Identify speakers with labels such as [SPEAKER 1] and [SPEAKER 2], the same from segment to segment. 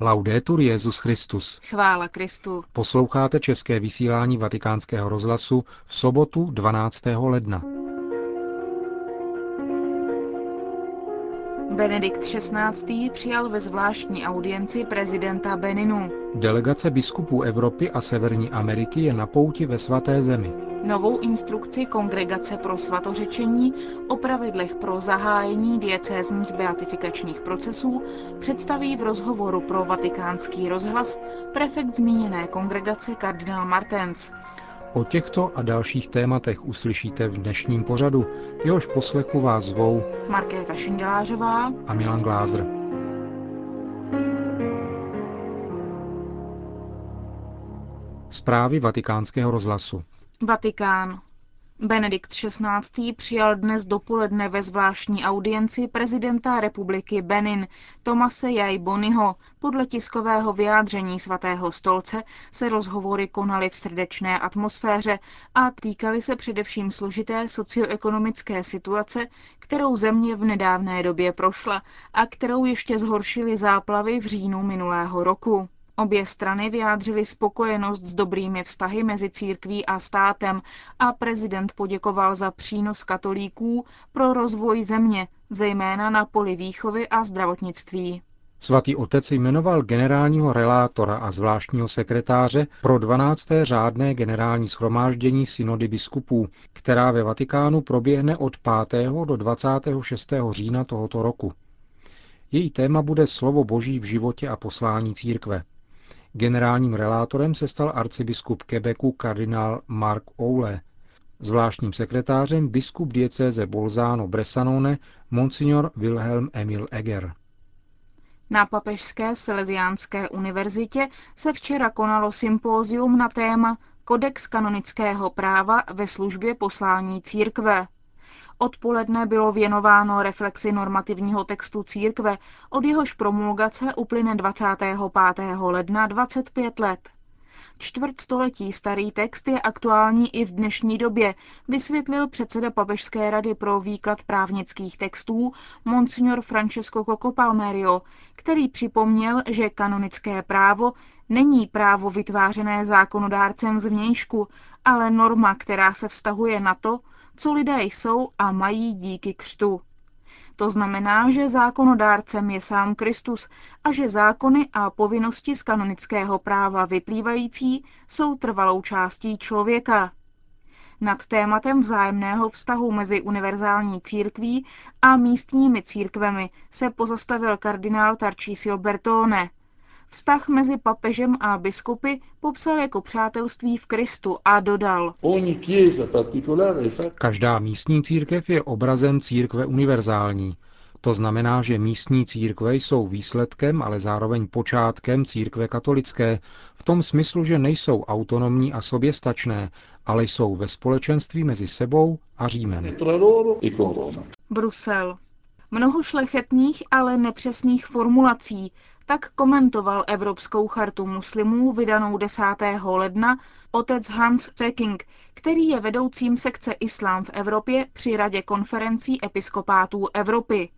[SPEAKER 1] Laudetur Jezus Christus.
[SPEAKER 2] Chvála Kristu.
[SPEAKER 1] Posloucháte české vysílání Vatikánského rozhlasu v sobotu 12. ledna.
[SPEAKER 2] Benedikt XVI. přijal ve zvláštní audienci prezidenta Beninu.
[SPEAKER 1] Delegace biskupů Evropy a Severní Ameriky je na pouti ve svaté zemi.
[SPEAKER 2] Novou instrukci Kongregace pro svatořečení o pravidlech pro zahájení diecézních beatifikačních procesů představí v rozhovoru pro vatikánský rozhlas prefekt zmíněné kongregace kardinál Martens.
[SPEAKER 1] O těchto a dalších tématech uslyšíte v dnešním pořadu. Jehož poslechu vás zvou
[SPEAKER 2] Markéta Šindelářová
[SPEAKER 1] a Milan Glázer. Zprávy vatikánského rozhlasu.
[SPEAKER 2] Vatikán. Benedikt XVI. přijal dnes dopoledne ve zvláštní audienci prezidenta republiky Benin Tomase Jai Bonyho. Podle tiskového vyjádření svatého stolce se rozhovory konaly v srdečné atmosféře a týkaly se především složité socioekonomické situace, kterou země v nedávné době prošla a kterou ještě zhoršily záplavy v říjnu minulého roku. Obě strany vyjádřily spokojenost s dobrými vztahy mezi církví a státem a prezident poděkoval za přínos katolíků pro rozvoj země, zejména na poli výchovy a zdravotnictví.
[SPEAKER 1] Svatý otec jmenoval generálního relátora a zvláštního sekretáře pro 12. řádné generální schromáždění synody biskupů, která ve Vatikánu proběhne od 5. do 26. října tohoto roku. Její téma bude slovo Boží v životě a poslání církve. Generálním relátorem se stal arcibiskup Quebecu kardinál Mark Oule, zvláštním sekretářem biskup diecéze Bolzano Bressanone monsignor Wilhelm Emil Eger.
[SPEAKER 2] Na Papežské Salesiánské univerzitě se včera konalo sympózium na téma Kodex kanonického práva ve službě poslání církve. Odpoledne bylo věnováno reflexi normativního textu církve, od jehož promulgace uplyne 25. ledna 25 let. Čtvrtstoletí starý text je aktuální i v dnešní době, vysvětlil předseda Papežské rady pro výklad právnických textů Monsignor Francesco Coco Palmerio, který připomněl, že kanonické právo není právo vytvářené zákonodárcem zvnějšku, ale norma, která se vztahuje na to, co lidé jsou a mají díky křtu. To znamená, že zákonodárcem je sám Kristus a že zákony a povinnosti z kanonického práva vyplývající jsou trvalou částí člověka. Nad tématem vzájemného vztahu mezi univerzální církví a místními církvemi se pozastavil kardinál Tarcísio Bertone. Vztah mezi papežem a biskupy popsal jako přátelství v Kristu a dodal.
[SPEAKER 1] Každá místní církev je obrazem církve univerzální. To znamená, že místní církve jsou výsledkem, ale zároveň počátkem církve katolické, v tom smyslu, že nejsou autonomní a soběstačné, ale jsou ve společenství mezi sebou a Římem.
[SPEAKER 2] Brusel. Mnoho šlechetných, ale nepřesných formulací, tak komentoval Evropskou chartu muslimů vydanou 10. ledna otec Hans Trekking, který je vedoucím sekce Islám v Evropě při Radě konferencí episkopátů Evropy.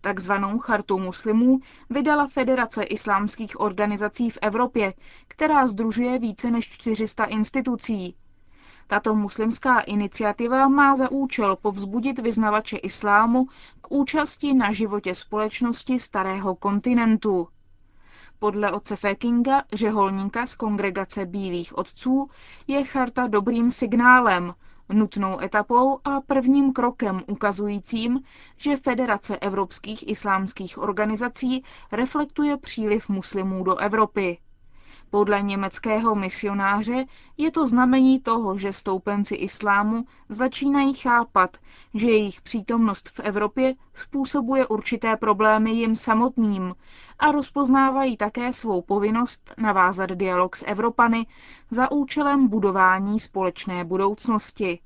[SPEAKER 2] Takzvanou chartu muslimů vydala Federace islámských organizací v Evropě, která združuje více než 400 institucí. Tato muslimská iniciativa má za účel povzbudit vyznavače islámu k účasti na životě společnosti starého kontinentu. Podle otce Fekinga, řeholníka z kongregace Bílých otců, je charta dobrým signálem, nutnou etapou a prvním krokem ukazujícím, že Federace evropských islámských organizací reflektuje příliv muslimů do Evropy. Podle německého misionáře je to znamení toho, že stoupenci islámu začínají chápat, že jejich přítomnost v Evropě způsobuje určité problémy jim samotným a rozpoznávají také svou povinnost navázat dialog s Evropany za účelem budování společné budoucnosti.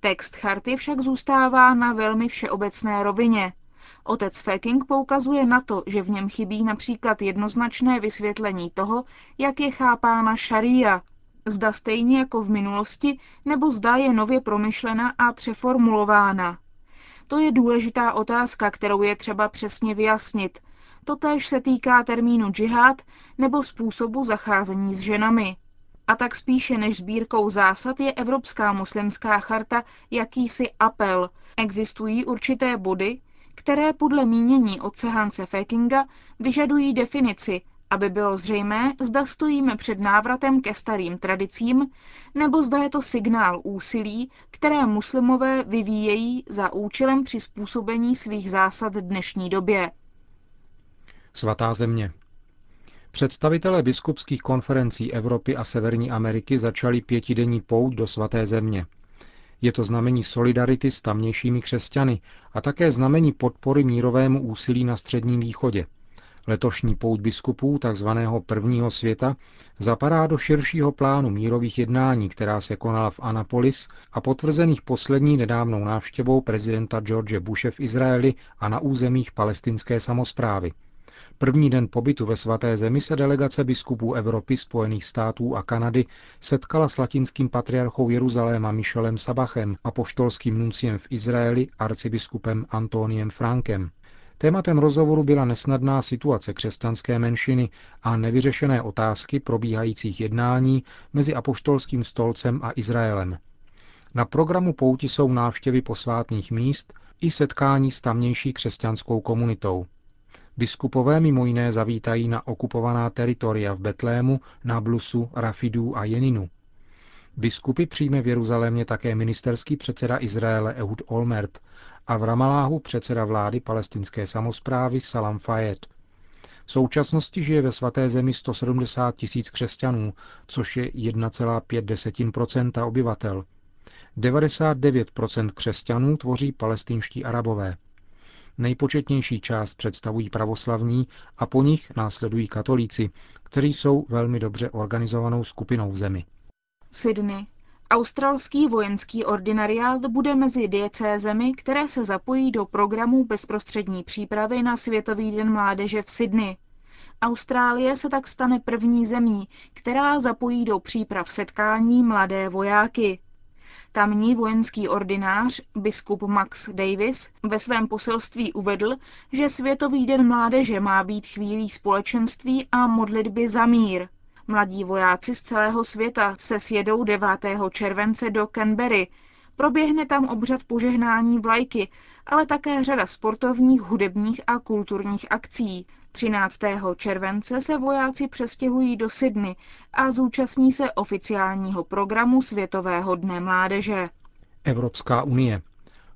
[SPEAKER 2] Text charty však zůstává na velmi všeobecné rovině. Otec Feking poukazuje na to, že v něm chybí například jednoznačné vysvětlení toho, jak je chápána šaria. Zda stejně jako v minulosti, nebo zda je nově promyšlena a přeformulována. To je důležitá otázka, kterou je třeba přesně vyjasnit. Totéž se týká termínu džihad nebo způsobu zacházení s ženami. A tak spíše než sbírkou zásad je Evropská muslimská charta jakýsi apel. Existují určité body, které podle mínění otce Hanse Fekinga vyžadují definici, aby bylo zřejmé, zda stojíme před návratem ke starým tradicím, nebo zda je to signál úsilí, které muslimové vyvíjejí za účelem přizpůsobení svých zásad dnešní době.
[SPEAKER 1] Svatá země. Představitelé biskupských konferencí Evropy a Severní Ameriky začali pětidenní pout do svaté země. Je to znamení solidarity s tamnějšími křesťany a také znamení podpory mírovému úsilí na Středním východě. Letošní pout biskupů, takzvaného prvního světa, zapadá do širšího plánu mírových jednání, která se konala v Anapolis a potvrzených poslední nedávnou návštěvou prezidenta George Bushe v Izraeli a na územích palestinské samozprávy. První den pobytu ve svaté zemi se delegace biskupů Evropy, Spojených států a Kanady setkala s latinským patriarchou Jeruzaléma Michelem Sabachem a poštolským nunciem v Izraeli arcibiskupem Antoniem Frankem. Tématem rozhovoru byla nesnadná situace křesťanské menšiny a nevyřešené otázky probíhajících jednání mezi apoštolským stolcem a Izraelem. Na programu pouti jsou návštěvy posvátných míst i setkání s tamnější křesťanskou komunitou. Biskupové mimo jiné zavítají na okupovaná teritoria v Betlému, Nablusu, Rafidu a Jeninu. Biskupy přijme v Jeruzalémě také ministerský předseda Izraele Ehud Olmert a v Ramaláhu předseda vlády palestinské samozprávy Salam Fayed. V současnosti žije ve svaté zemi 170 tisíc křesťanů, což je 1,5% obyvatel. 99% křesťanů tvoří palestinští arabové. Nejpočetnější část představují pravoslavní a po nich následují katolíci, kteří jsou velmi dobře organizovanou skupinou v zemi.
[SPEAKER 2] Sydney. Australský vojenský ordinariát bude mezi diecézemi, které se zapojí do programu bezprostřední přípravy na Světový den mládeže v Sydney. Austrálie se tak stane první zemí, která zapojí do příprav setkání mladé vojáky. Tamní vojenský ordinář, biskup Max Davis, ve svém poselství uvedl, že Světový den mládeže má být chvílí společenství a modlitby za mír. Mladí vojáci z celého světa se sjedou 9. července do Canberry. Proběhne tam obřad požehnání vlajky, ale také řada sportovních, hudebních a kulturních akcí. 13. července se vojáci přestěhují do Sydney a zúčastní se oficiálního programu Světového dne mládeže.
[SPEAKER 1] Evropská unie.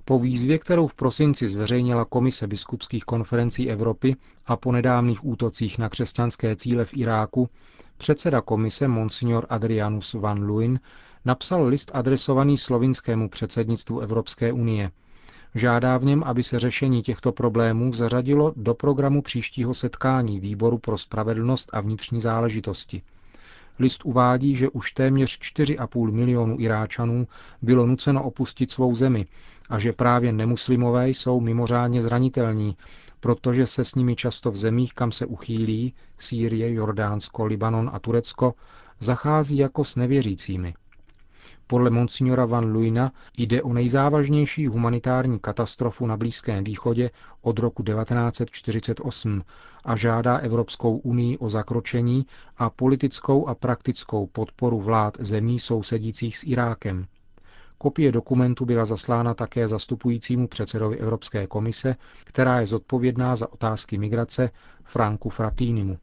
[SPEAKER 1] Po výzvě, kterou v prosinci zveřejnila Komise biskupských konferencí Evropy a po nedávných útocích na křesťanské cíle v Iráku, předseda komise Monsignor Adrianus van Luin napsal list adresovaný slovinskému předsednictvu Evropské unie – Žádá v něm, aby se řešení těchto problémů zařadilo do programu příštího setkání Výboru pro spravedlnost a vnitřní záležitosti. List uvádí, že už téměř 4,5 milionu Iráčanů bylo nuceno opustit svou zemi a že právě nemuslimové jsou mimořádně zranitelní, protože se s nimi často v zemích, kam se uchýlí, Sýrie, Jordánsko, Libanon a Turecko, zachází jako s nevěřícími. Podle monsignora Van Luina jde o nejzávažnější humanitární katastrofu na Blízkém východě od roku 1948 a žádá Evropskou unii o zakročení a politickou a praktickou podporu vlád zemí sousedících s Irákem. Kopie dokumentu byla zaslána také zastupujícímu předsedovi Evropské komise, která je zodpovědná za otázky migrace Franku Fratínimu.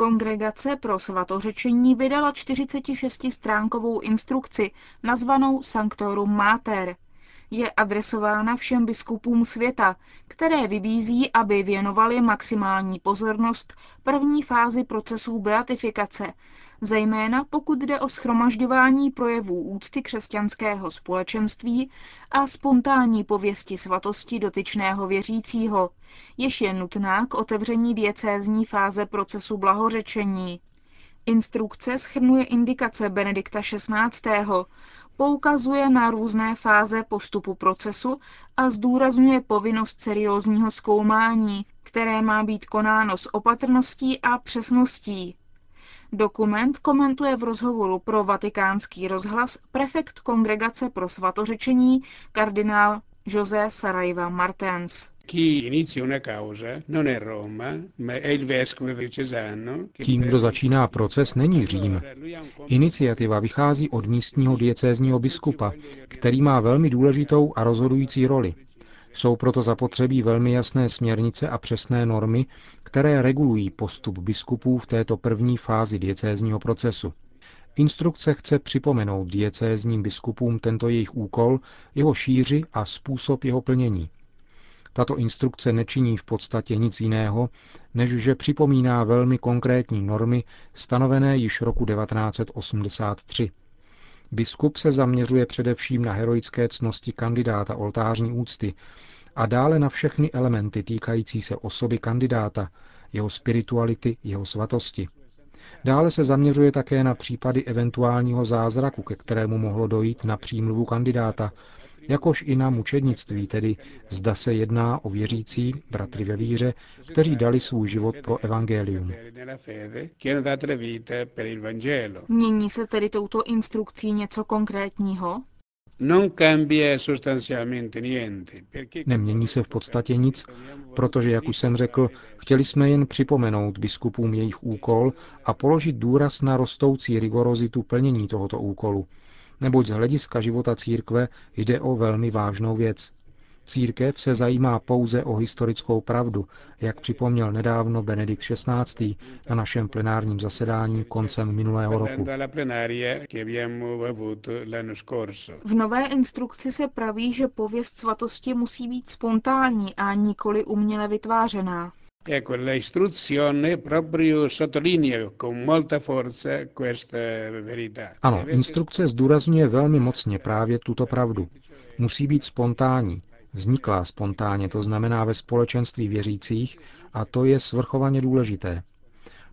[SPEAKER 2] Kongregace pro svatořečení vydala 46-stránkovou instrukci nazvanou Sanctorum Mater. Je adresována všem biskupům světa, které vybízí, aby věnovali maximální pozornost první fázi procesů beatifikace, zejména pokud jde o schromažďování projevů úcty křesťanského společenství a spontánní pověsti svatosti dotyčného věřícího, jež je nutná k otevření diecézní fáze procesu blahořečení. Instrukce schrnuje indikace Benedikta XVI., poukazuje na různé fáze postupu procesu a zdůrazňuje povinnost seriózního zkoumání, které má být konáno s opatrností a přesností. Dokument komentuje v rozhovoru pro vatikánský rozhlas prefekt Kongregace pro svatořečení kardinál José Sarajeva Martens.
[SPEAKER 1] Tím, kdo začíná proces, není Řím. Iniciativa vychází od místního diecézního biskupa, který má velmi důležitou a rozhodující roli. Jsou proto zapotřebí velmi jasné směrnice a přesné normy, které regulují postup biskupů v této první fázi diecézního procesu. Instrukce chce připomenout diecézním biskupům tento jejich úkol, jeho šíři a způsob jeho plnění. Tato instrukce nečiní v podstatě nic jiného, než že připomíná velmi konkrétní normy stanovené již roku 1983. Biskup se zaměřuje především na heroické cnosti kandidáta oltářní úcty a dále na všechny elementy týkající se osoby kandidáta, jeho spirituality, jeho svatosti. Dále se zaměřuje také na případy eventuálního zázraku, ke kterému mohlo dojít na přímluvu kandidáta, jakož i na mučednictví, tedy zda se jedná o věřící, bratry ve víře, kteří dali svůj život pro evangelium.
[SPEAKER 2] Mění se tedy touto instrukcí něco konkrétního?
[SPEAKER 1] Nemění se v podstatě nic, protože, jak už jsem řekl, chtěli jsme jen připomenout biskupům jejich úkol a položit důraz na rostoucí rigorozitu plnění tohoto úkolu, neboť z hlediska života církve jde o velmi vážnou věc. Církev se zajímá pouze o historickou pravdu, jak připomněl nedávno Benedikt XVI. na našem plenárním zasedání koncem minulého roku.
[SPEAKER 2] V nové instrukci se praví, že pověst svatosti musí být spontánní a nikoli uměle vytvářená.
[SPEAKER 1] Ecco, la istruzione proprio sottolinea con molta forza questa verità. Ano, instrukce zdůrazňuje velmi mocně právě tuto pravdu. Musí být spontánní, vzniklá spontánně, to znamená ve společenství věřících, a to je svrchovaně důležité.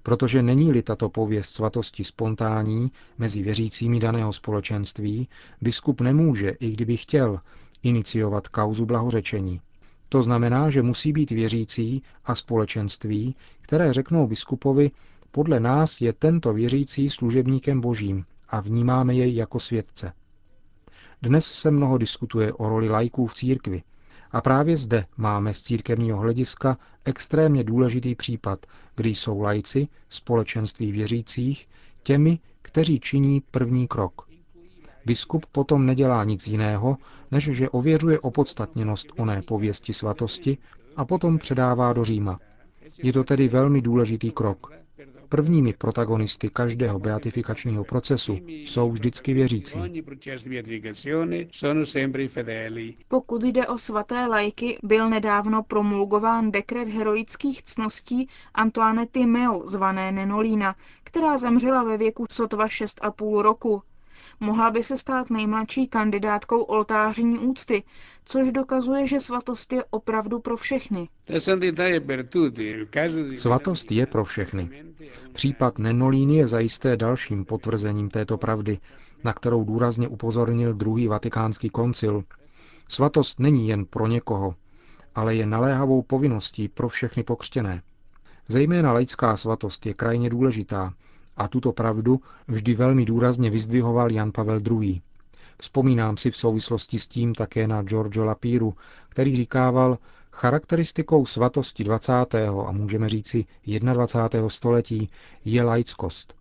[SPEAKER 1] Protože není-li tato pověst svatosti spontánní mezi věřícími daného společenství, biskup nemůže, i kdyby chtěl, iniciovat kauzu blahořečení. To znamená, že musí být věřící a společenství, které řeknou biskupovi, podle nás je tento věřící služebníkem božím a vnímáme jej jako světce. Dnes se mnoho diskutuje o roli lajků v církvi a právě zde máme z církevního hlediska extrémně důležitý případ, kdy jsou lajci, společenství věřících, těmi, kteří činí první krok. Biskup potom nedělá nic jiného, než že ověřuje opodstatněnost oné pověsti svatosti a potom předává do Říma. Je to tedy velmi důležitý krok. Prvními protagonisty každého beatifikačního procesu jsou vždycky věřící.
[SPEAKER 2] Pokud jde o svaté lajky, byl nedávno promulgován dekret heroických cností Antoinety Meo, zvané Nenolína, která zemřela ve věku sotva 6,5 roku. Mohla by se stát nejmladší kandidátkou oltářní úcty, což dokazuje, že svatost je opravdu pro všechny.
[SPEAKER 1] Svatost je pro všechny. Případ Nenolíny je zajisté dalším potvrzením této pravdy, na kterou důrazně upozornil druhý vatikánský koncil. Svatost není jen pro někoho, ale je naléhavou povinností pro všechny pokřtěné. Zejména laická svatost je krajně důležitá, a tuto pravdu vždy velmi důrazně vyzdvihoval Jan Pavel II. Vzpomínám si v souvislosti s tím také na Giorgio Lapiru, který říkával, charakteristikou svatosti 20. a můžeme říci 21. století je laickost.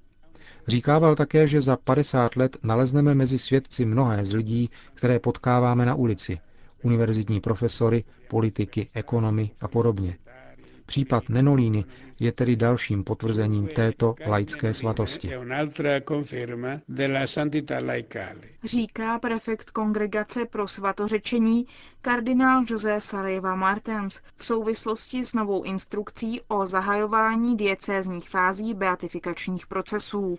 [SPEAKER 1] Říkával také, že za 50 let nalezneme mezi svědci mnohé z lidí, které potkáváme na ulici, univerzitní profesory, politiky, ekonomy a podobně. Případ Nenolíny je tedy dalším potvrzením této laické svatosti.
[SPEAKER 2] Říká prefekt kongregace pro svatořečení kardinál José Sarajeva Martens v souvislosti s novou instrukcí o zahajování diecézních fází beatifikačních procesů.